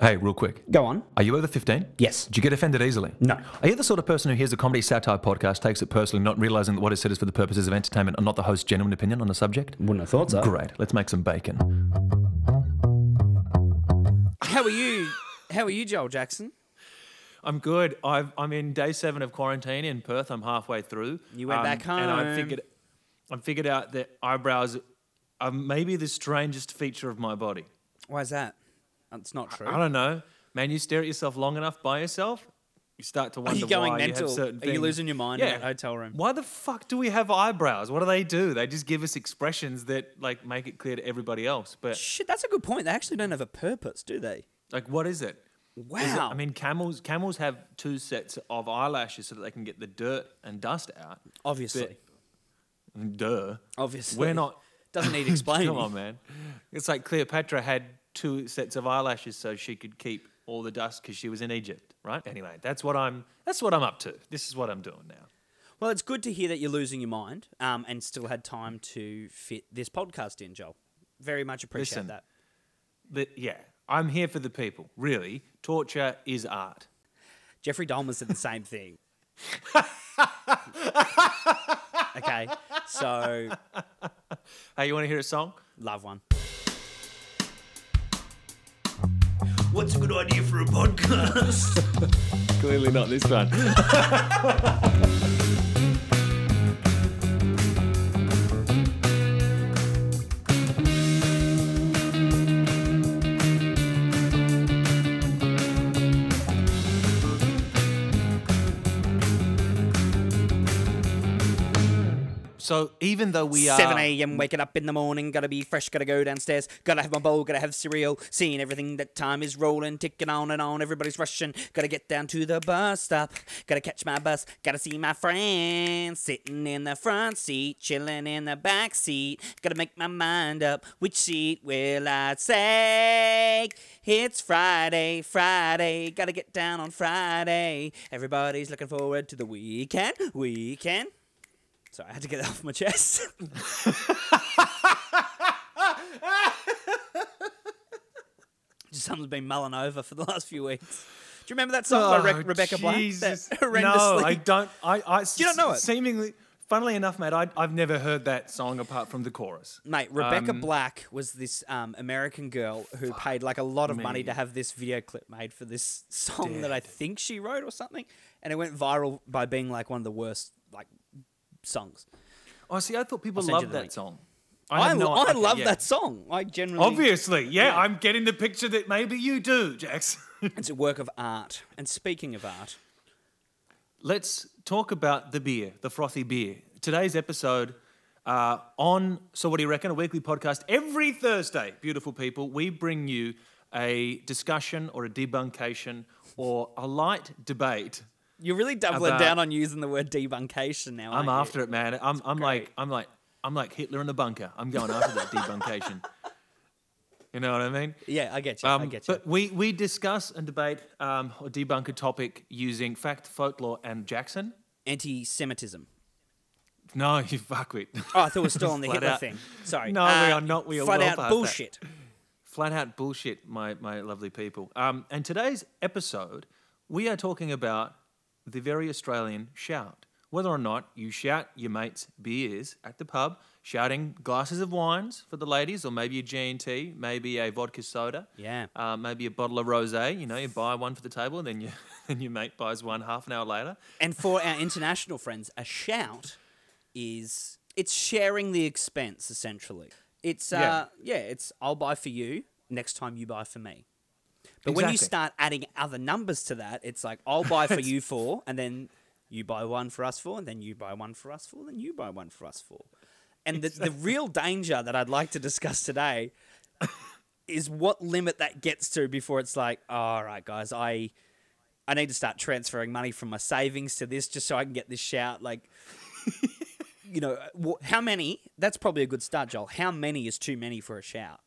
Hey, real quick. Go on. Are you over 15? Yes. Do you get offended easily? No. Are you the sort of person who hears a comedy satire podcast, takes it personally, not realizing that what is said is for the purposes of entertainment and not the host's genuine opinion on the subject? Wouldn't have thought so. Great. Let's make some bacon. How are you? How are you, Joel Jackson? I'm good. I've, I'm in day seven of quarantine in Perth. I'm halfway through. You went back home. And I home. figured, I figured out that eyebrows are maybe the strangest feature of my body. Why is that? It's not true. I don't know. Man, you stare at yourself long enough by yourself, you start to Are wonder you going why mental? you have certain Are you things. losing your mind in that hotel room? Why the fuck do we have eyebrows? What do they do? They just give us expressions that like make it clear to everybody else. But Shit, that's a good point. They actually don't have a purpose, do they? like, what is it? Is it- Wow. I mean, camels camels have two sets of eyelashes so that they can get the dirt and dust out. Obviously. Duh. Obviously. We're not. Doesn't need explaining. Come on, man. It's like Cleopatra had two sets of eyelashes so she could keep all the dust because she was in Egypt, right? Anyway, that's what I'm. That's what I'm up to. This is what I'm doing now. Well, it's good to hear that you're losing your mind um, and still had time to fit this podcast in, Joel. Very much appreciate Listen. that. But yeah, I'm here for the people. Really, torture is art. Jeffrey Dahmer said the same thing. okay, so Hey, you want to hear a song? love one. What's a good idea for a podcast? Clearly not this one. So even though we are 7 a.m. waking up in the morning, gotta be fresh, gotta go downstairs, gotta have my bowl, gotta have cereal, seeing everything that time is rolling, ticking on and on, everybody's rushing, gotta get down to the bus stop, gotta catch my bus, gotta see my friends, sitting in the front seat, chilling in the back seat, gotta make my mind up, which seat will I take? It's Friday, Friday, gotta get down on Friday, everybody's looking forward to the weekend, weekend. Sorry, I had to get that off my chest. Just something's been mulling over for the last few weeks. Do you remember that song by Re- Oh, Rebecca Black? That Jesus. horrendously. No, I don't. I, I You don't know it? Seemingly, funnily enough, mate, I, I've never heard that song apart from the chorus. Mate, Rebecca Um, Black was this um, American girl who paid like a lot of money to have this video clip made for this song that I think she wrote or something, and it went viral by being like one of the worst like songs. Oh, see, I thought people I'll send you loved the that link. song. I, have no- I love yeah. that song. I generally Obviously, yeah, Yeah. I'm getting the picture that maybe you do, Jax. It's a work of art. And speaking of art, Let's talk about the beer, the frothy beer. Today's episode uh, on So What Do You Reckon, a weekly podcast. Every Thursday, beautiful people, we bring you a discussion or a debuncation or a light debate you're really doubling About- down on using the word debuncation now. I'm aren't you? after it, man. I'm, I'm like. I'm like, I'm like Hitler in the bunker. I'm going after that debuncation. You know what I mean? Yeah, I get you. I Um, get you. But we, we discuss and debate um, or debunk a topic using fact, folklore, and Jackson. Anti-Semitism. No, you fuckwit. Oh, I thought we were still on the Hitler out. thing. Sorry. No, we Uh, are not. We are flat well out past that. bullshit. Flat out bullshit, my, my lovely people. Um, and today's episode, we are talking about the very Australian shout. Whether or not you shout your mates' beers at the pub, shouting glasses of wines for the ladies, or maybe a G&T, maybe a vodka soda, Yeah. uh, maybe a bottle of rosé. You know, you buy one for the table, and then you, then your mate buys one half an hour later. And for our international friends, a shout is it's sharing the expense essentially. It's uh Yeah. yeah, it's I'll buy for you next time you buy for me. But when you start adding other numbers to that, it's like I'll buy for you four, and then you buy one for us four, and then you buy one for us for, then you buy one for us four. And the, the real danger that I'd like to discuss today is what limit that gets to before it's like, all right, guys, I I need to start transferring money from my savings to this just so I can get this shout. Like, you know, how many? That's probably a good start, Joel. How many is too many for a shout?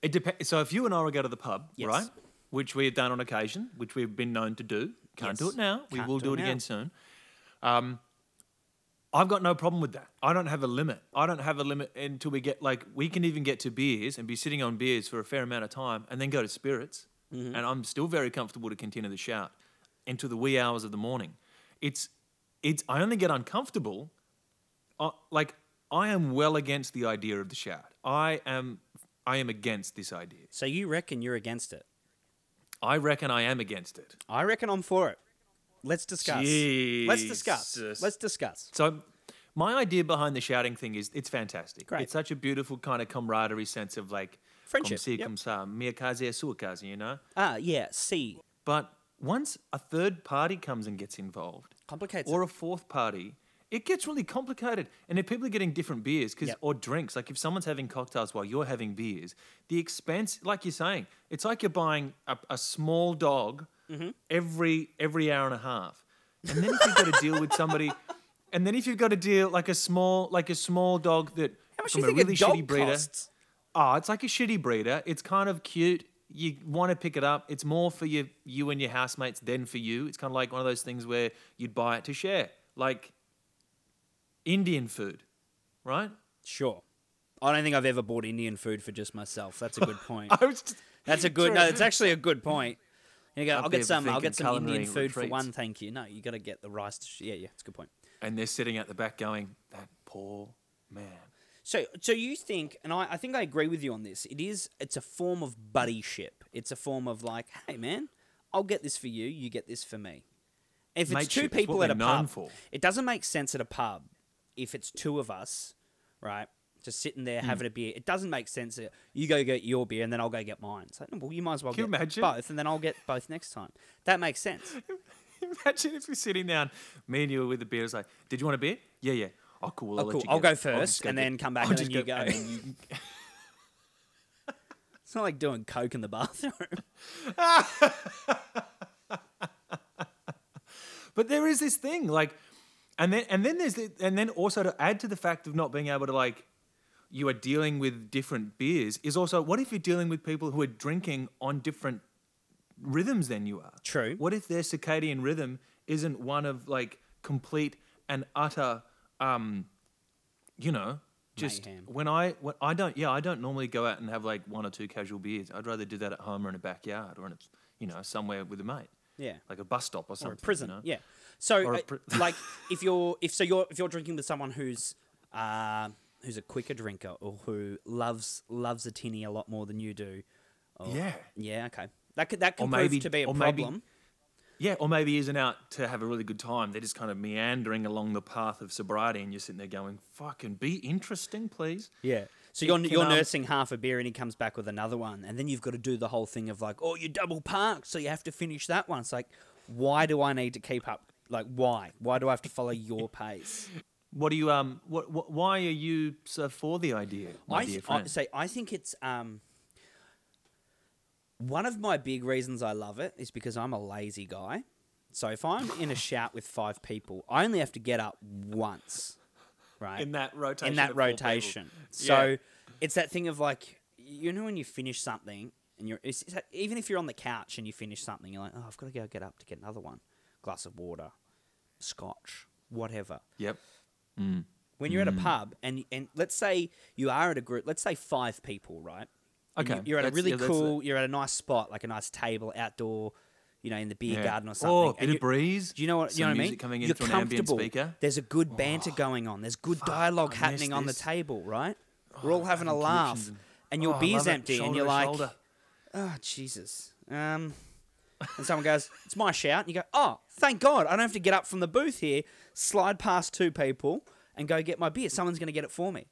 It depends. So if you and I were to go to the pub, Yes. right, which we have done on occasion, which we've been known to do, can't do it now. We Can't will do it it again soon. Um, I've got no problem with that. I don't have a limit. I don't have a limit until we get like we can even get to beers and be sitting on beers for a fair amount of time, and then go to spirits. and I'm still very comfortable to continue the shout into the wee hours of the morning. It's, it's. I only get uncomfortable, uh, like I am well against the idea of the shout. I am, I am against this idea. So you reckon you're against it? I reckon I am against it. I reckon I'm for it. Let's discuss. Let's discuss. Let's discuss. So, my idea behind the shouting thing is it's fantastic. Great. It's such a beautiful kind of camaraderie sense of like Friendship, Comme yep. comme ça, mia casa sua casa, you know. Ah, yeah. see. But once a third party comes and gets involved, complicates. or it. a fourth party, it gets really complicated. And if people are getting different beers, 'cause- Yep. or drinks, like if someone's having cocktails while you're having beers, the expense, like you're saying, it's like you're buying a, a small dog Mm-hmm. every every hour and a half. And then if you've got to deal with somebody, and then if you've got to deal like a small like a small dog that How much from do you a really a shitty breeder. costs? Oh, it's like a shitty breeder. It's kind of cute. You want to pick it up. It's more for you, you and your housemates than for you. It's kind of like one of those things where you'd buy it to share, like Indian food, right? Sure. I don't think I've ever bought Indian food for just myself. That's a good point. Just, That's a good. No, it's actually a good point. You go. I'll get some. I'll get some Indian food for one, thank you. No, you got to get the rice. dish- Yeah, yeah, it's a good point. and they're sitting at the back going, "That poor man." So, so you think, and I, I think I agree with you on this. It is. It's a form of buddyship. It's a form of like, hey man, I'll get this for you. You get this for me. If it's Mateship, two people at a pub, for. it doesn't make sense at a pub. If it's two of us, right, just sitting there mm. having a beer, it doesn't make sense. That you go get your beer and then I'll go get mine. It's like, well, you might as well Can get imagine? both, and then I'll get both next time. That makes sense. Imagine if you're sitting down, me and you were with the beer. It's like, "Did you want a beer?" Yeah, yeah. Oh, cool. Oh, I'll Oh, cool. I'll go first go and get- then come back I'll and just then you go. It's not like doing coke in the bathroom. But there is this thing, like, and then and then there's the, and then also to add to the fact of not being able to like, you are dealing with different beers is also what if you're dealing with people who are drinking on different rhythms than you are? True. What if their circadian rhythm isn't one of like complete and utter, um, you know, just Mayhem. when I when I don't yeah I don't normally go out and have like one or two casual beers. I'd rather do that at home or in a backyard or in a, you know somewhere with a mate. Yeah. Like a bus stop or something, or a prison. You know? Yeah. So, uh, pri- like, if you're if so you're if you're drinking with someone who's uh, who's a quicker drinker or who loves loves a tinny a lot more than you do. Or, Yeah. Yeah. Okay. That could that Or can maybe- prove to be a or maybe- problem. Yeah, or maybe isn't out to have a really good time. They're just kind of meandering along the path of sobriety, and you're sitting there going, "Fucking be interesting, please." Yeah. So you're, can, you're um, nursing half a beer and he comes back with another one, and then you've got to do the whole thing of like, oh, you double parked, so you have to finish that one. It's like, why do I need to keep up? Like, why? Why do I have to follow your pace? What do you um? What, what why are you so for the idea, I, th- I say I think it's um one of my big reasons I love it is because I'm a lazy guy. So if I'm in a shout with five people, I only have to get up once, right? in that rotation. in that of four people. rotation. So Yeah. it's that thing of like you know when you finish something and you're it's, it's that- even if you're on the couch and you finish something, you're like, oh, I've got to go get up to get another one, glass of water, scotch, whatever. Yep. Mm. When you're at a mm. pub and and let's say you are at a group, let's say five people, right? Okay, you- You're at a really yeah, cool. You're at a nice spot, like a nice table outdoor, you know, in the beer Yeah. garden or something. Oh, a and bit you- of breeze. Do you know what? You know what I mean? coming in You're through an ambient comfortable. speaker. There's a good banter going on. There's good dialogue I miss happening on the table, right? We're all having a laugh, and- and your Oh, beer's empty, and you're like, shoulder. "Oh Jesus!" Um, and someone goes, "It's my shout," and you go, "Oh, thank God! I don't have to get up from the booth here, slide past two people, and go get my beer. Someone's going to get it for me."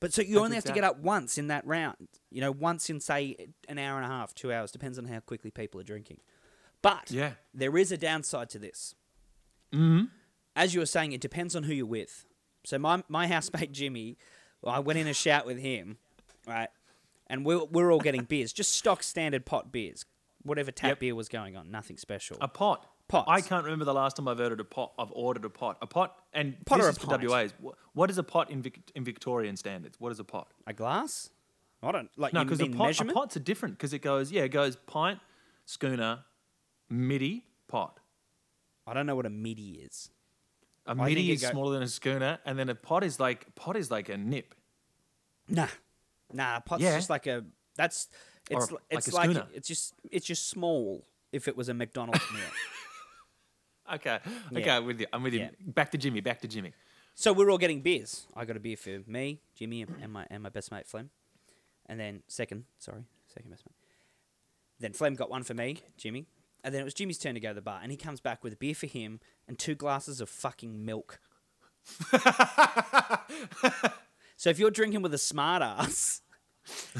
But so you only have to that? get up once in that round. You know, once in say an hour and a half, two hours, depends on how quickly people are drinking. But Yeah. there is a downside to this. Mm-hmm. As you were saying, it depends on who you're with. So my my housemate Jimmy, well, I went in a shout with him, right? And we're, we're all getting beers, just stock standard pot beers, whatever tap Yep. beer was going on, nothing special. A pot. Pots. I can't remember the last time I've ordered a pot. I've ordered a pot. A pot and Pot this is for? WAs. What is a pot in, Vic- in Victorian standards? What is a pot? A glass? I don't like No, because a, pot, a pots are different because it goes yeah it goes pint, schooner, midi, pot. I don't know what a midi is. A think midi is go- smaller than a schooner, and then a pot is like pot is like a nip. Nah, nah. Pot's Yeah. just like a. That's Or It's like it's a like schooner. it's just it's just small. If it was a McDonald's meal. Okay, Yeah. okay, I'm with you. I'm with you. Yeah. Back to Jimmy. Back to Jimmy. So we're all getting beers. I got a beer for me, Jimmy, and my and my best mate Flem, and then second, sorry, second best mate. Then Flem got one for me, Jimmy, and then it was Jimmy's turn to go to the bar, and he comes back with a beer for him and two glasses of fucking milk. so if you're drinking with a smart ass,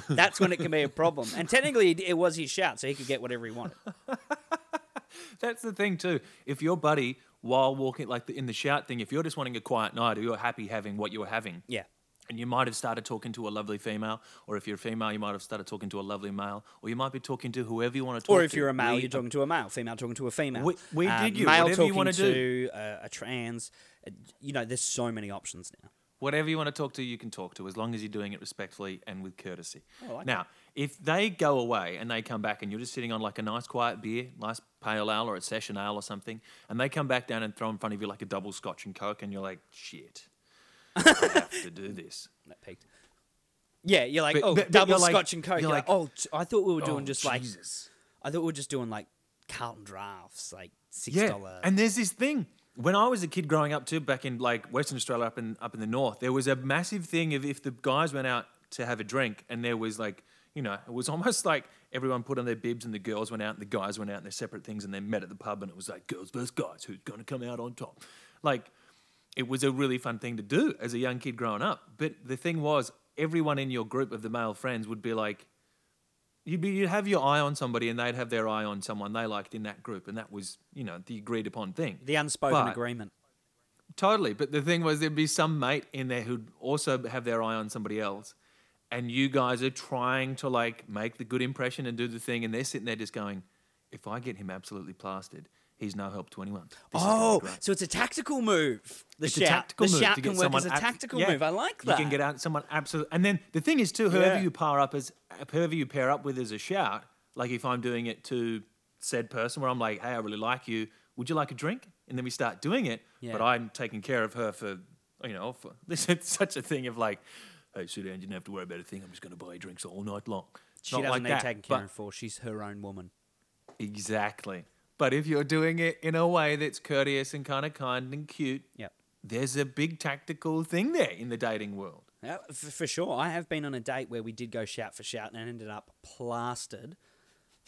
that's when it can be a problem. And technically, it was his shout, so he could get whatever he wanted. That's the thing too. If your buddy, while walking like in the shout thing, if you're just wanting a quiet night, or you're happy having what you're having, Yeah. And you might have started talking to a lovely female, or if you're a female, you might have started talking to a lovely male, or you might be talking to whoever you want to talk to. Or if you're a male, We- you're talking to a male. Female talking to a female. We- we dig you. Male Whatever you talking wanna to a, a trans. uh, You know, there's so many options now. whatever you want to talk to, you can talk to, as long as you're doing it respectfully and with courtesy. Like now, if they go away and they come back and you're just sitting on like a nice quiet beer, nice pale ale or a session ale or something, and they come back down and throw in front of you like a double scotch and coke, and you're like, shit, I have to do this. That peaked. Yeah, you're like, But- oh, but- but double you're like- scotch and coke. you're You're like, like, oh, t- I thought we were doing "Oh, just like, Jesus." I thought we were just doing like Carlton drafts, like six Yeah, dollar. and there's this thing. When I was a kid growing up too, back in like Western Australia, up in up in the north, there was a massive thing of if the guys went out to have a drink, and there was like, you know, it was almost like everyone put on their bibs, and the girls went out, and the guys went out, and their separate things, and they met at the pub, and it was like girls versus guys, who's going to come out on top? Like, it was a really fun thing to do as a young kid growing up. But the thing was, everyone in your group of the male friends would be like, you'd be you'd have your eye on somebody and they'd have their eye on someone they liked in that group. And that was you know the agreed upon thing. The unspoken But- agreement. totally. But the thing was there'd be some mate in there who'd also have their eye on somebody else. And you guys are trying to like make the good impression and do the thing. And they're sitting there just going if i get him absolutely plastered he's no help to anyone This is gonna be Oh, so it's a tactical move. The It's a shout. tactical the move shout can work as a ab- tactical yeah, move. I like that. You can get out someone absolutely. And then the thing is too, whoever Yeah. you pair up as whoever you pair up with as a shout. Like if I'm doing it to said person, where I'm like, "Hey, I really like you. Would you like a drink?" And then we start doing it. But I'm taking care of her for you know. For, this is such a thing of like, "Hey, down. You don't have to worry about a thing. I'm just going to buy you drinks all night long." She not doesn't like need that, taken care of for. She's her own woman. Exactly. But if you're doing it in a way that's courteous and kind of kind and cute, Yep. there's a big tactical thing there in the dating world. Yeah, for sure. I have been on a date where we did go shout for shout and ended up plastered.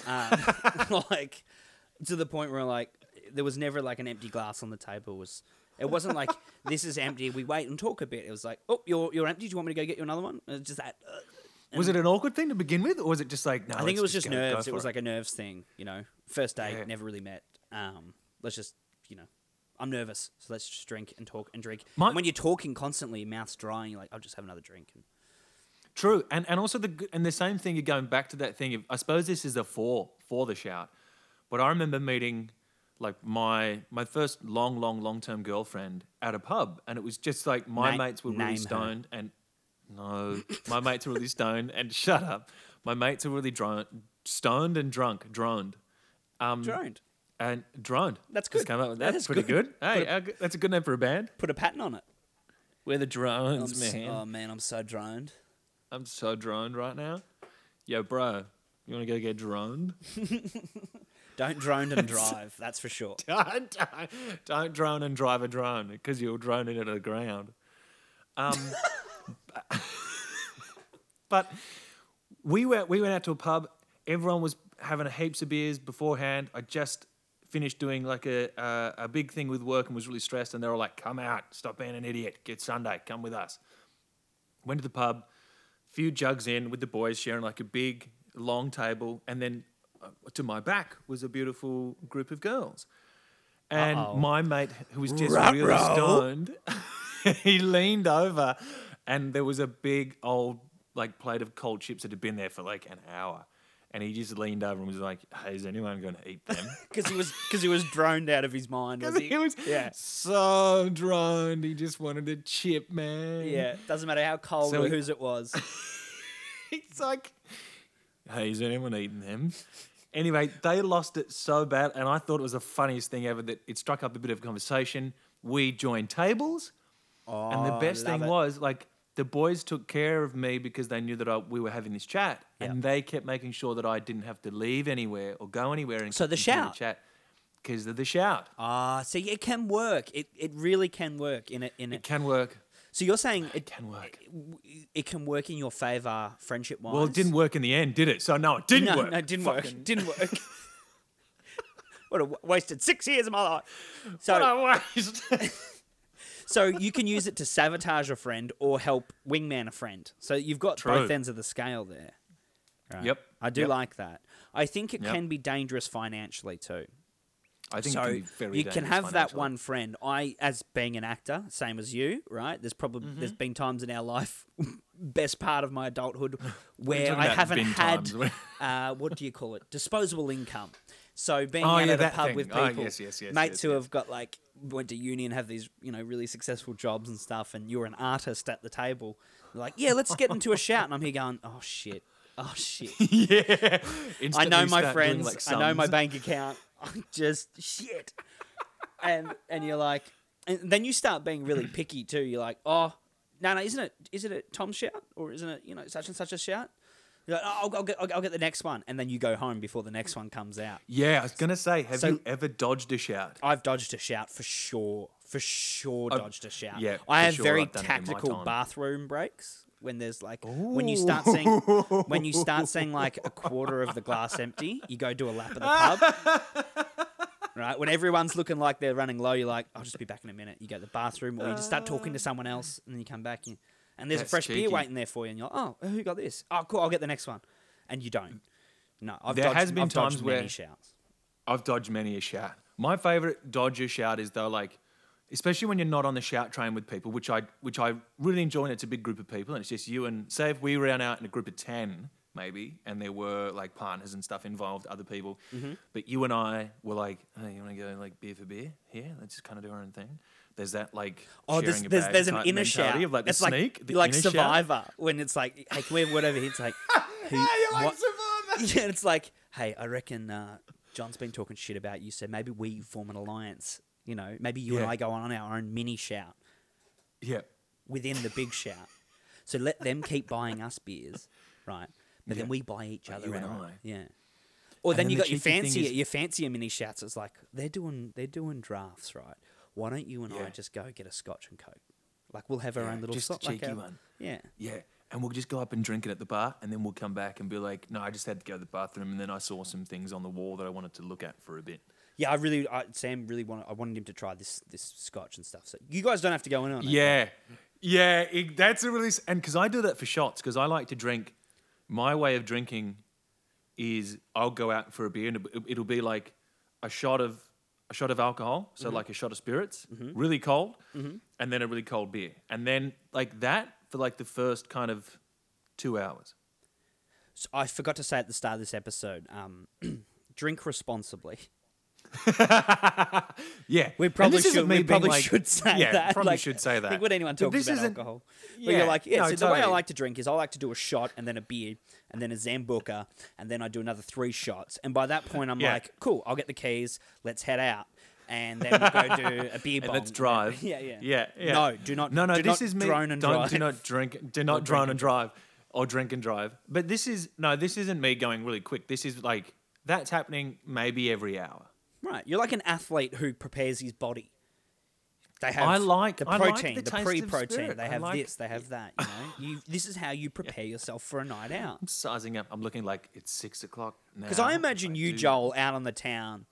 Um, like to the point where like there was never like an empty glass on the table. It was it wasn't like this is empty. We wait and talk a bit. It was like oh you're you're empty. Do you want me to go get you another one? It was just that. uh, Was it an awkward thing to begin with, or was it just like no? I think it was just go nerves. It was like a nerves thing. You know, first date, Yeah. never really met. Um, let's just you know. I'm nervous, so let's just drink and talk and drink. My- and when you're talking constantly, mouth's dry, and you're like, I'll just have another drink. And true, and and also the and the same thing. You're going back to that thing. Of, I suppose this is a for for the shout, but I remember meeting like my my first long long long term girlfriend at a pub, and it was just like my Name- mates were really her. stoned and no, my mates are really stoned and shut up. My mates are really droned, stoned and drunk, droned. Um, droned. and droned. That's Just good. came up with That that. is pretty good. good. Hey, good- that's a good name for a band. Put a pattern on it. We're the I'm drones, s- man. oh man, I'm so droned. I'm so droned right now. Yo, bro, you want to go get droned? Don't drone and drive. That's for sure. don't, don't, don't drone and drive a drone because you'll drone it into the ground. Um, but we went we went out to a pub. Everyone was having heaps of beers beforehand. I just finished doing like a, a a big thing with work and was really stressed. And they were like, "Come out, stop being an idiot. Get Sunday, come with us." Went to the pub, few jugs in with the boys, sharing like a big long table, and then uh, to my back was a beautiful group of girls. And Uh-oh. my mate, who was just really stoned, he leaned over, and there was a big old like plate of cold chips that had been there for like an hour. And he just leaned over and was like, "Hey, is anyone going to eat them?" Because he was because he was droned out of his mind. Was Because he was Yeah. so droned, he just wanted a chip, man. Yeah. Doesn't matter how cold So or he- whose it was. It's like, hey, is anyone eating them? Anyway, they lost it so bad, and I thought it was the funniest thing ever that it struck up a bit of conversation. We joined tables, and the Oh, best thing it. was like the boys took care of me because they knew that I, we were having this chat, and they kept making sure that I didn't have to leave anywhere or go anywhere. And So the shout. chat because of the shout. Ah, see, it can work. It it really can work in it in It it. can work. So you're saying it can work. It, it can work in your favor, friendship wise. Well, it didn't work in the end, did it? So no, it didn't no, work. No, it didn't Fucking- work. Didn't work. Would have wasted six years of my life. So, What a waste. so you can use it to sabotage a friend or help wingman a friend. So you've got True. both ends of the scale there. Right. Yep. I do Yep. like that. I think it Yep. can be dangerous financially too. I think so it can be very you can have that one friend. I, as being an actor, same as you, right? There's probably Mm-hmm. there's been times in our life, best part of my adulthood, where I haven't had uh, what do you call it? Disposable income. So being Oh, out yeah, at a pub thing. with Oh, people, yes, yes, yes, mates who have got like went to uni and have these you know really successful jobs and stuff, and you're an artist at the table. They're like, yeah, let's get into a shout, and I'm here going, oh shit, oh shit. yeah. I know my friends. like, I know my bank account. I'm just shit. and and you're like, and then you start being really picky too. You're like, oh, no, no, isn't it? Isn't it Tom's shout or isn't it you know such and such a shout? You're like, oh, I'll, I'll get I'll, I'll get the next one, and then you go home before the next one comes out. Yeah, I was gonna say, have So- you ever dodged a shout? I've dodged a shout for sure. For sure, dodged a shout. yeah, I for have sure, very I've done it in my tactical time. bathroom breaks when there's like when you start seeing when you start seeing like a quarter of the glass empty, you go do a lap of the pub. right, when everyone's looking like they're running low, you're like, "I'll just be back in a minute." You go to the bathroom, or you just start talking to someone else, and then you come back, and, and there's That's a fresh beer waiting there for you, and you're like, "Oh, who got this? Oh, cool, I'll get the next one," and you don't. No, I've There dodged, has been I've times many where- shouts. I've dodged many a shout. My favorite dodger shout is though like, especially when you're not on the shout train with people, which I which I really enjoy. And it's a big group of people, and it's just you and say if we ran out in a group of ten maybe, and there were like partners and stuff involved, other people, Mm-hmm. but you and I were like, hey, you want to go like beer for beer? here? let's just kind of do our own thing. There's that like Oh, there's there's, there's an inner shout. of like the it's sneak, like the like inner shout. Survivor when it's like, hey, can we have whatever? It's like, who, what- Yeah, it's like, hey, I reckon uh, John's been talking shit about you, so maybe we form an alliance. You know, maybe you and I go on our own mini shout Yeah, within the big shout. So let them keep buying us beers, right? But then we buy each Like other and out. I. Yeah. Or then then you the got your fancy is- your fancier mini shouts. It's like they're doing they're doing drafts, right? Why don't you and I just go get a scotch and coke? Like we'll have our Yeah, own little just a so- like cheeky our- one. Yeah. Yeah. And we'll just go up and drink it at the bar, and then we'll come back and be like, no, I just had to go to the bathroom, and then I saw some things on the wall that I wanted to look at for a bit. Yeah, I really, I, Sam really wanted, I wanted him to try this this scotch and stuff. So you guys don't have to go in on it. Yeah. Yeah. It, that's a really, and because I do that for shots, because I like to drink, my way of drinking is I'll go out for a beer, and it- it'll be like a shot of, a shot of alcohol, so mm-hmm. like a shot of spirits, mm-hmm. really cold, mm-hmm. and then a really cold beer. And then like that for like the first kind of two hours. So I forgot to say at the start of this episode, um, drink responsibly. Yeah, We probably should. me We probably like- should say yeah, that. Probably Like, should say that. Like when anyone this about alcohol, but Yeah, you're like, yeah. no, so the way I like to drink is I like to do a shot and then a beer and then a Zambuca and then I do another three shots. And by that point, I'm Yeah. like, cool. I'll get the keys. Let's head out. And then we'll go do a beer And bong. let's drive. Yeah, yeah, yeah, yeah. No, do not. No, no. do this is me. Drone and don't drive. do not drink. Do not drone and drive, or drink and drive. But this is no. This isn't me going really quick. This is like that's happening maybe every hour. Right, you're like an athlete who prepares his body. They have I like- the I like protein, the the, pre-protein. They have like- this, they have that. You know, you this is how you prepare yourself for a night out. I'm sizing up. I'm looking like it's six o'clock now. Because I imagine you, do- Joel, out on the town,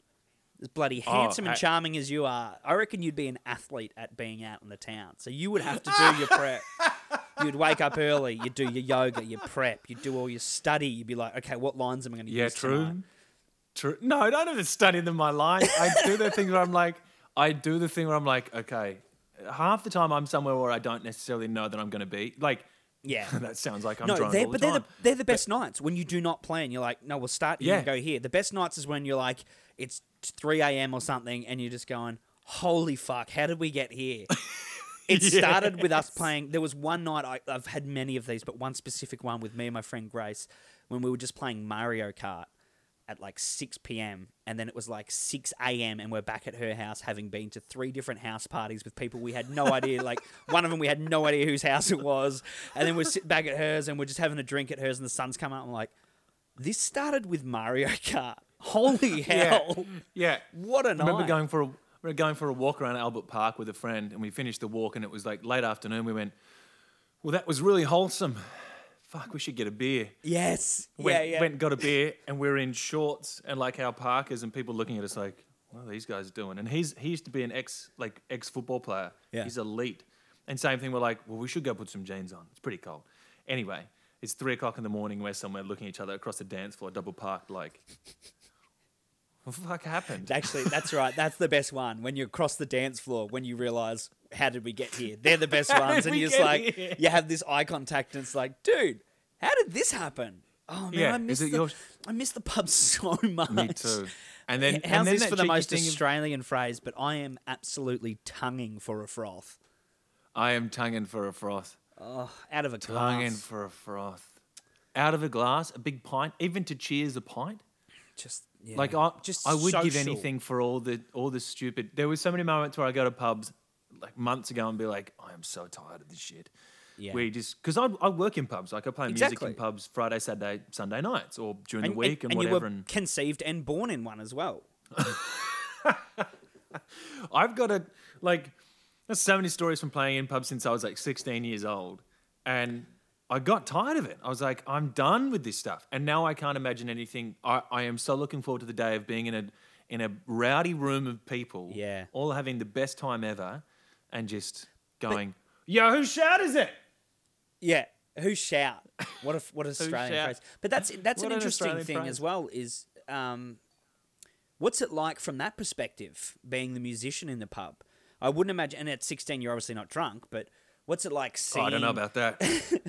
as bloody Oh, handsome and I- charming as you are. I reckon you'd be an athlete at being out in the town. So you would have to do your prep. You'd wake up early. You'd do your yoga, your prep. You'd do all your study. You'd be like, okay, what lines am I going to Yeah, use true. tonight? True. No, I don't have to study them in my life. I do the thing where I'm like, I do the thing where I'm like, okay, half the time I'm somewhere where I don't necessarily know that I'm going to be. Like, Yeah. that sounds like I'm no, drunk they're, all the but they're the, they're the best nights when you do not plan. You're like, no, we'll start here and Yeah. go here. The best nights is when you're like, it's 3 a.m. or something, and you're just going, holy fuck, how did we get here? It started with us playing. There was one night, I, I've had many of these, but one specific one with me and my friend Grace when we were just playing Mario Kart. At like 6 p.m. and then it was like 6 a.m. and we're back at her house having been to three different house parties with people we had no idea like one of them we had no idea whose house it was and then we're sitting back at hers and we're just having a drink at hers and the sun's come out and I'm like this started with Mario Kart holy hell Yeah. what a I remember night going for a we were going for a walk around Albert Park with a friend, and we finished the walk, and it was like late afternoon. We went, "Well, that was really wholesome. Fuck, we should get a beer." yes Went, yeah yeah went and got a beer, and we're in shorts and like our parkers, and people looking at us like, "What are these guys doing?" And he's he used to be an ex like ex football player. Yeah. He's elite. And same thing. We're like, "Well, we should go put some jeans on. It's pretty cold." Anyway, it's three o'clock in the morning. We're somewhere looking at each other across the dance floor, double parked. Like, what the fuck happened? Actually, that's right. That's the best one. When you cross the dance floor, when you realize, how did we get here? They're the best ones. And you're just like, here? you have this eye contact, and it's like, dude, how did this happen? Oh, man, Yeah, I is miss it the, your- I miss the pub so much. Me too. And then, How's and then this for the most thing of, Australian phrase? But I am absolutely tonguing for a froth. I am tonguing for a froth. Oh, out of a Tonguing glass. for a froth. Out of a glass, a big pint, even to cheers a pint. Just, yeah. Like I, just I would give anything for all the all the stupid. There were so many moments where I go to pubs like months ago and be like, I am so tired of this shit. Yeah. You just because I, I work in pubs, like I play music Exactly. in pubs Friday, Saturday, Sunday nights, or during the week and, and whatever. you were and conceived and born in one as well. I've got a like there's so many stories from playing in pubs since I was like 16 years old. And I got tired of it. I was like, I'm done with this stuff. And now I can't imagine anything. I, I am so looking forward to the day of being in a in a rowdy room of people, Yeah. all having the best time ever, and just going, Yo, whose shout is it? Yeah. Who shout? What a what a Australian phrase. But that's that's an an interesting Australian thing phrase. as well. Is um, what's it like from that perspective, being the musician in the pub? I wouldn't imagine. And at sixteen, you're obviously not drunk, but what's it like Oh, seeing? I don't know about that.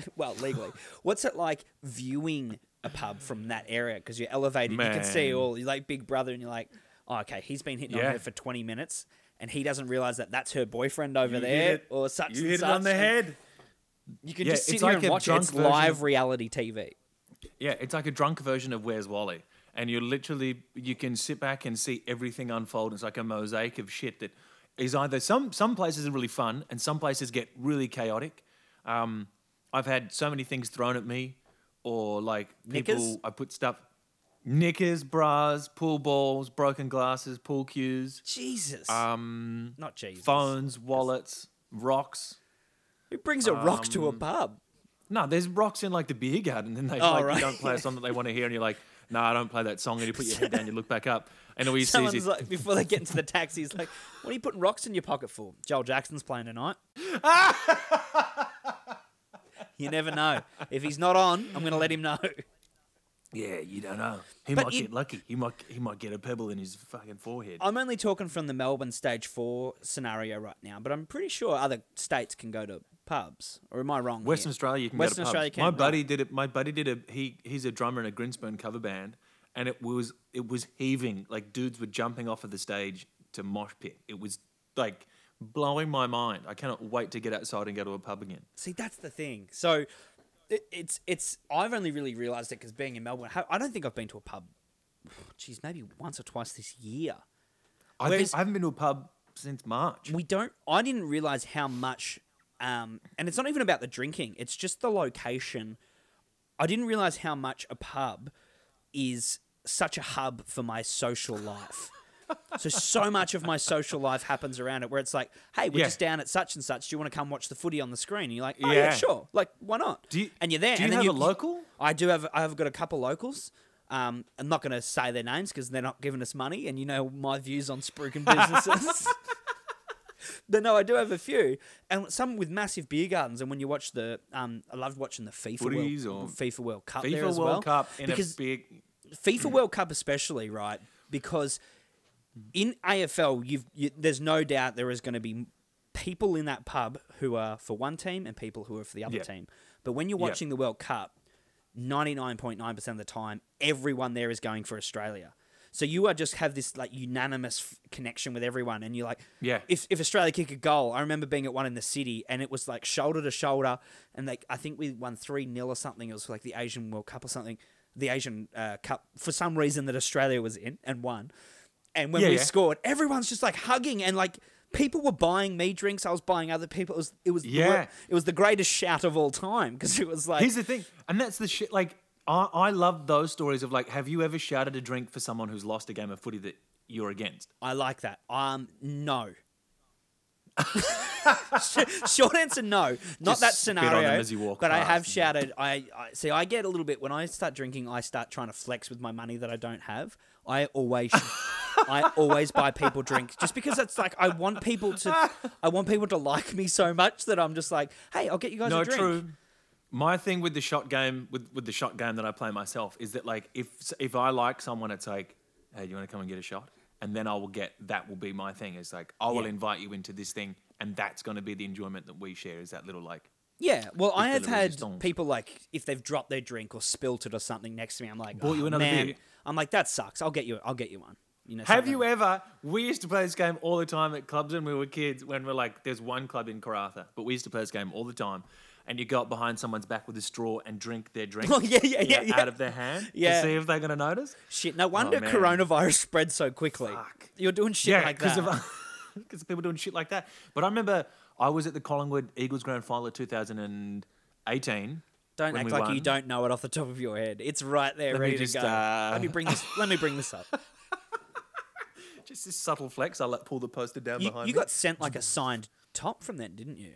well, legally, what's it like viewing a pub from that area? Because you're elevated, you can see all. You're like Big Brother, and you're like, oh, okay, he's been hitting on Yeah. her for twenty minutes. And he doesn't realize that that's her boyfriend over You there, it- or such you and hit it such. on the head. You can Yeah, just sit here like and watch it. It's live of- reality TV. Yeah, it's like a drunk version of Where's Wally. And you literally you can sit back and see everything unfold. It's like a mosaic of shit that is either some some places are really fun and some places get really chaotic. Um, I've had so many things thrown at me, or like people Knickers? I put stuff, knickers, bras, pool balls, broken glasses, pool cues, Jesus. um, Not Jesus. phones, wallets, rocks. Who brings a rock to a Um, pub? No, there's rocks in like the beer garden, and they Oh, like right. you don't play a song that they want to hear, and you're like, no, I don't play that song, and you put your head down, you look back up, and all you see Someone's is like, before they get into the taxi, he's like, what are you putting rocks in your pocket for? Joel Jackson's playing tonight. you never know. If he's not on, I'm going to let him know. Yeah, you don't know. He But might you- get lucky. He might he might get a pebble in his fucking forehead. I'm only talking from the Melbourne Stage 4 scenario right now, but I'm pretty sure other states can go to pubs. Or am I wrong? Western here? Australia, you can Western go to pubs. Australia can, My right. buddy did it. My buddy did a he. He's a drummer in a Grinspoon cover band, and it was it was heaving. Like dudes were jumping off of the stage to mosh pit. It was like blowing my mind. I cannot wait to get outside and go to a pub again. See, that's the thing. So it, it's it's. I've only really realised it because being in Melbourne, I don't think I've been to a pub. Geez, maybe once or twice this year. I, Whereas- think, I haven't been to a pub since March. we don't i didn't realize how much um, and it's not even about the drinking it's just the location i didn't realize how much a pub is such a hub for my social life so so much of my social life happens around it where it's like hey we're Yeah. just down at such and such do you want to come watch the footy on the screen and you're like oh yeah, Yeah. sure like why not Do you- and you're there do you and then have a local? i do have i've got a couple locals um, I'm not going to say their names because they're not giving us money, and you know my views on spruiking businesses. But no, I do have a few, and some with massive beer gardens. And when you watch the, um, I loved watching the FIFA Footies World, or- FIFA World Cup FIFA there as World well. Cup in because a big. FIFA World Cup especially, right? Because in AFL, you've you, there's no doubt there is going to be people in that pub who are for one team and people who are for the other Yeah. team. But when you're watching the World Cup, 99.9% of the time, everyone there is going for Australia. So you are just have this like unanimous f- connection with everyone, and you're like, Yeah. If if Australia kick a goal, I remember being at one in the city, and it was like shoulder to shoulder, and like I think we won three 0 or something. It was like the Asian World Cup or something. the Asian uh, Cup for some reason that Australia was in and won. And when Yeah, we yeah. scored, everyone's just like hugging and like people were buying me drinks. I was buying other people. It was it was the, Yeah. it was the greatest shout of all time because it was like Here's the thing, and that's the shit. Like, I, I love those stories of like, have you ever shouted a drink for someone who's lost a game of footy that you're against? I like that. Um, no. Short answer, no. Not Just that scenario. them as you walk but I have shouted. I, I see. I get a little bit when I start drinking. I start trying to flex with my money that I don't have. I always, I always buy people drinks just because it's like I want people to, I want people to like me so much that I'm just like, hey, I'll get you guys no, a drink. true. My thing with the shot game, with, with the shot game that I play myself, is that like if if I like someone, it's like, hey, do you want to come and get a shot? And then I will get that will be my thing. It's like I will Yeah. invite you into this thing, and that's going to be the enjoyment that we share. Is that little like Yeah, well, I have had resistance. people like if they've dropped their drink or spilt it or something next to me, I'm like, Bought you "Oh, another man." beer. I'm like, that sucks. I'll get you. I'll get you one. You know. Have you ever? We used to play this game all the time at clubs when we were kids. When we're like, there's one club in Karratha, but we used to play this game all the time. And you go up behind someone's back with a straw and drink their drink. Oh, yeah, yeah, yeah, yeah. Out of their hand Yeah. to see if they're going to notice. Shit, no wonder Oh, coronavirus spread so quickly. Fuck. You're doing shit like that. of because people doing shit like that. But I remember I was at the Collingwood Eagles Grand Final of 2018. don't act like you don't know it off the top of your head. It's right there, Let ready just, to go. uh, Let me bring this. Let me bring this up. Just this subtle flex. I let pull the poster down You, behind you me. got sent like a signed top from then, didn't you?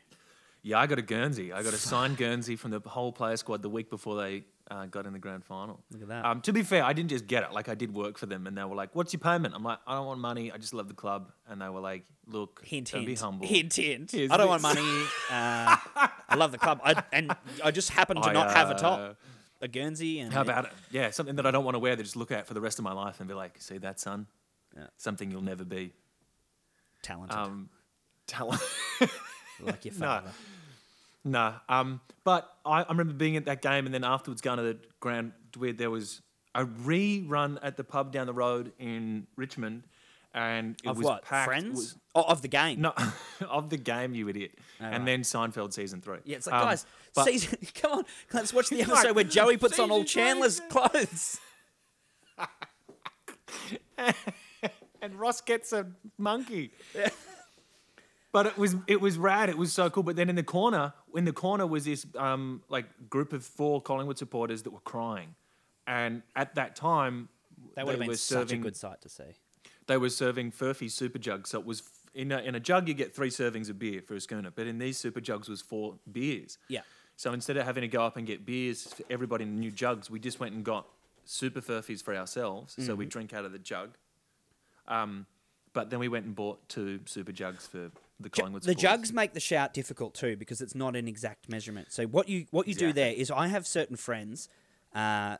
Yeah, I got a Guernsey. I got a signed Guernsey from the whole player squad the week before they uh, got in the grand final. Look at that. Um, to be fair, I didn't just get it. Like I did work for them, and they were like, "What's your payment?" I'm like, "I don't want money. I just love the club." And they were like, "Look, Hint, don't hint. be humble." Hint, hint. Here's I don't want this. money. Uh, I love the club. I, and I just happen to I, not have a uh, top, a Guernsey. And How about it? Yeah, something that I don't want to wear. That just look at for the rest of my life and be like, "See that, son? Yeah. Something you'll never be." talented, Um, talent. like your no. father? Nah. Um, but I, I remember being at that game and then afterwards going to the ground where there was a rerun at the pub down the road in Richmond, and it Of was what? packed. Friends? was- oh, of the game. no, of the game, you idiot. Oh, and right. then Seinfeld season three. Yeah, it's like, Um, guys, but- season, come on, let's watch the Like, episode where Joey puts on all Chandler's clothes. And Ross gets a monkey. But it was it was rad. It was so cool. But then in the corner, in the corner was this um, like group of four Collingwood supporters that were crying, and at that time That would have they been were such a serving- good sight to see. they were serving Furphy super jugs. So it was in a, in a jug you get three servings of beer for a schooner, but in these super jugs was four beers. Yeah. So instead of having to go up and get beers for everybody in new jugs, we just went and got super Furphies for ourselves. So Mm-hmm. we drink out of the jug. Um, but then we went and bought two super jugs for the Collingwood. the supporters. jugs make the shout difficult too because it's not an exact measurement. So what you what you do there is I have certain friends. Uh,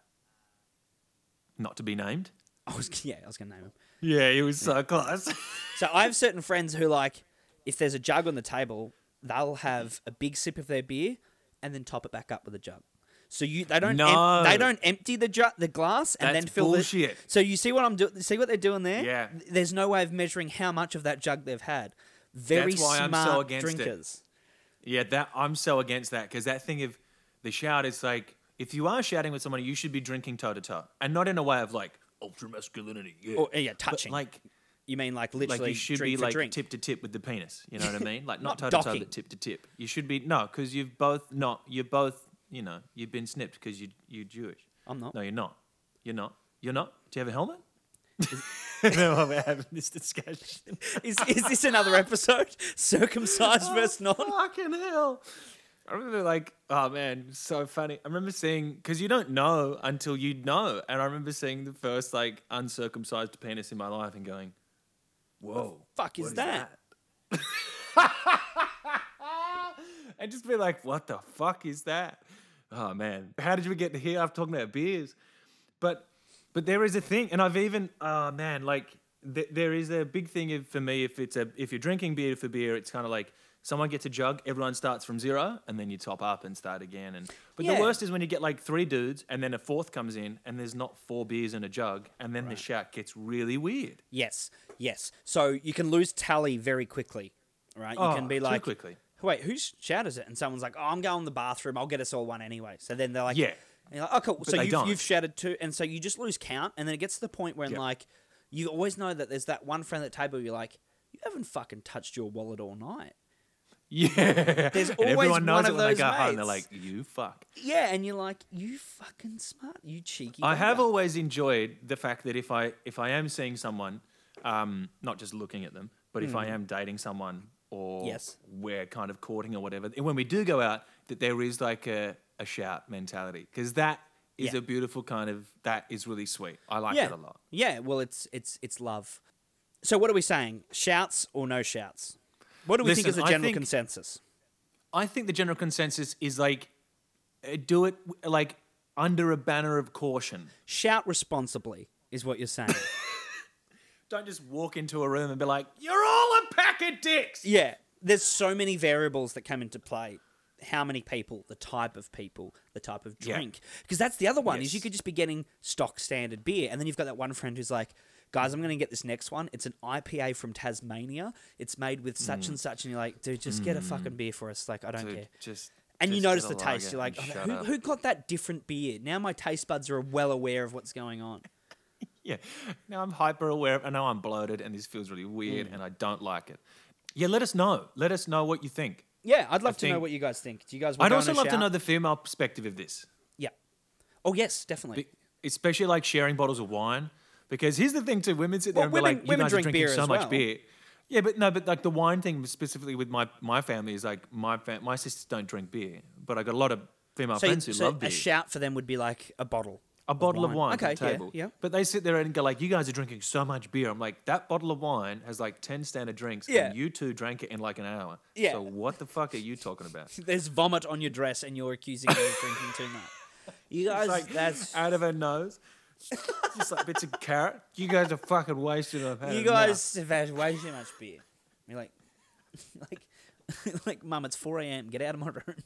not to be named. I was yeah I was gonna name him. Yeah, he was so close. So I have certain friends who like if there's a jug on the table, they'll have a big sip of their beer and then top it back up with a jug. So you they don't em- they don't empty the ju- the glass and then fill bullshit. it. So you see what I'm doing? See what they're doing there? Yeah. There's no way of measuring how much of that jug they've had. Very That's why I'm smart so against it. drinkers. Yeah, that I'm so against that because that thing of the shout is like if you are shouting with somebody, you should be drinking toe to toe, and not in a way of like ultra masculinity. Yeah, Or yeah, But, touching. like you mean like literally like you should drink be for like drink. tip to tip with the penis. You know what I mean? Like Not not toe to toe, docking. but tip to tip. You should be no, because you've both not. You're both. You know, you've been snipped because you you're Jewish. I'm not. No, you're not. You're not. You're not. Do you have a helmet? no, we're having this discussion. Is, is this another episode? Circumcised oh, versus non? Fucking hell. I remember like, oh man, so funny. I remember seeing because you don't know until you know, and I remember seeing the first like uncircumcised penis in my life and going, "Whoa, Fuck is what that? and just be like, "What the fuck is that?" Oh man, how did we get to here? I'm talking about beers, but but there is a thing, and I've even oh man, like th- there is a big thing of, for me. If it's a if you're drinking beer for beer, it's kind of like someone gets a jug, everyone starts from zero, and then you top up and start again. And but Yeah. the worst is when you get like three dudes, and then a fourth comes in, and there's not four beers in a jug, and then the shout gets really weird. Yes, yes. So you can lose tally very quickly, right? You Oh, can be too like, quickly. Wait, whose shout is it? And someone's like, oh, I'm going to the bathroom. I'll get us all one anyway. So then they're like, Yeah. And you're like, oh, cool. But so you've, don't. you've shouted two, and so you just lose count, and then it gets to the point where, Yeah. like, you always know that there's that one friend at the table. You're like, you haven't fucking touched your wallet all night. Yeah. There's and always everyone knows one it of when they those go home. They're like, you fuck. Yeah, and you're like, you fucking smart, you cheeky. I have bugger." always enjoyed the fact that if I if I am seeing someone, um, not just looking at them, but if I am dating someone or. Yes. we're kind of courting or whatever, and when we do go out, that there is like a, a shout mentality because that is Yeah. a beautiful kind of that is really sweet. I like yeah. that a lot. Yeah, well, it's it's it's love. So what are we saying? Shouts or no shouts? What do we think is Listen, the I general think- consensus? I think the general consensus is like uh, do it like under a banner of caution. Shout responsibly is what you're saying. Don't just walk into a room and be like, "You're all pack of dicks." yeah, there's so many variables that come into play. How many people, the type of people, the type of drink. Because that's the other one is you could just be getting stock standard beer, and then you've got that one friend who's like, "Guys, I'm going to get this next one. It's an IPA from Tasmania. It's made with such mm. and such," and you're like, "Dude, just get a mm. fucking beer for us. Like, I don't Dude, care." just And you just get notice a the taste. lager You're like, and "Oh, shut who, up." who got that different beer? Now my taste buds are well aware of what's going on. Yeah. Now I'm hyper aware. I know I'm bloated and this feels really weird mm. and I don't like it. Yeah, let us know. Let us know what you think. Yeah, I'd love to know what you guys think. Do you guys? I'd also go on a love to know the female perspective of this, Yeah. Oh yes, definitely. Be- especially like sharing bottles of wine. Because here's the thing too: women sit there Well, and women- be like, "You women guys drink are drinking beer so as much beer." Yeah, but no, but like the wine thing specifically with my my family is like my fam- my sisters don't drink beer, but I got a lot of female so friends who so love beer. a shout for them would be like a bottle. A bottle of wine, Okay, on the yeah, table. yeah. But they sit there and go like, "You guys are drinking so much beer." I'm like, "That bottle of wine has like ten standard drinks, Yeah. and you two drank it in like an hour. Yeah. So what the fuck are you talking about?" There's vomit on your dress, and you're accusing me of drinking too much. You guys, like that's out of her nose, just like bits of carrot. You guys are fucking wasted. I've had you enough." guys have had way too much beer. You're like, like, like, mum, it's 4 a.m. Get out of my room.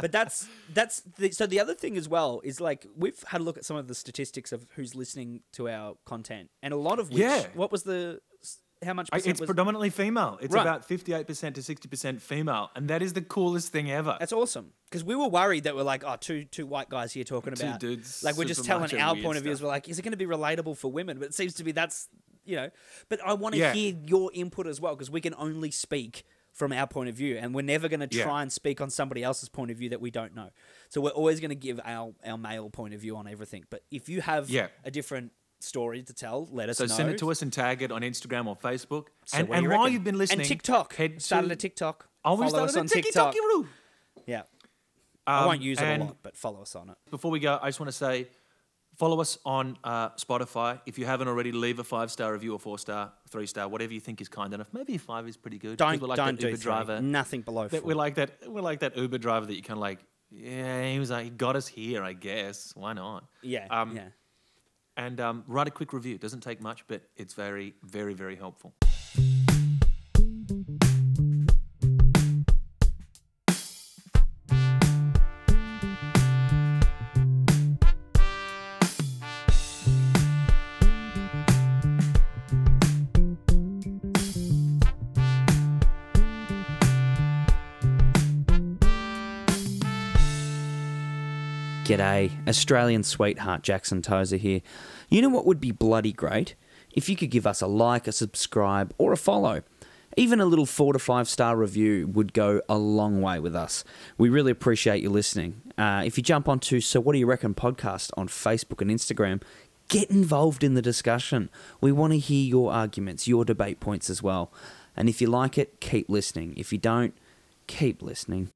But that's that's the, so the other thing as well is like we've had a look at some of the statistics of who's listening to our content, and a lot of which, Yeah. what was the how much? I- It's was, predominantly female. It's Right. about 58% to 60% female. And that is the coolest thing ever. That's awesome because we were worried that we're like, oh, two two white guys here talking Two about dudes, like we're just telling our point of views. stuff. We're like, is it going to be relatable for women? But it seems to be that's you know. But I want to Yeah. hear your input as well because we can only speak from our point of view, and we're never going to Yeah. try and speak on somebody else's point of view that we don't know. So we're always going to give our our male point of view on everything. But if you have Yeah. a different story to tell, let us know. so know. send it to us and tag it on Instagram or Facebook. So and and you while reckon? you've been listening, and TikTok head started to, a TikTok. Oh, we follow started us on TikTok. Yeah, I won't use it a Um, lot, but follow us on it. Before we go, I just want to say follow us on uh, Spotify. If you haven't already, leave a five star review or four star, three star, whatever you think is kind enough. Maybe five is pretty good. Don't People like don't that do Uber three. driver. Nothing below That four. we like that. We like that Uber driver that you kind of like. Yeah, he was like, he got us here. I guess why not? yeah, Um, yeah. And um, write a quick review. It doesn't take much, but it's very, very, very helpful. G'day, Australian sweetheart Jackson Tozer here. You know what would be bloody great? If you could give us a like, a subscribe, or a follow. Even a little four to five star review would go a long way with us. We really appreciate you listening. Uh, if you jump onto So What Do You Reckon podcast on Facebook and Instagram, get involved in the discussion. We want to hear your arguments, your debate points as well. And if you like it, keep listening. If you don't, keep listening.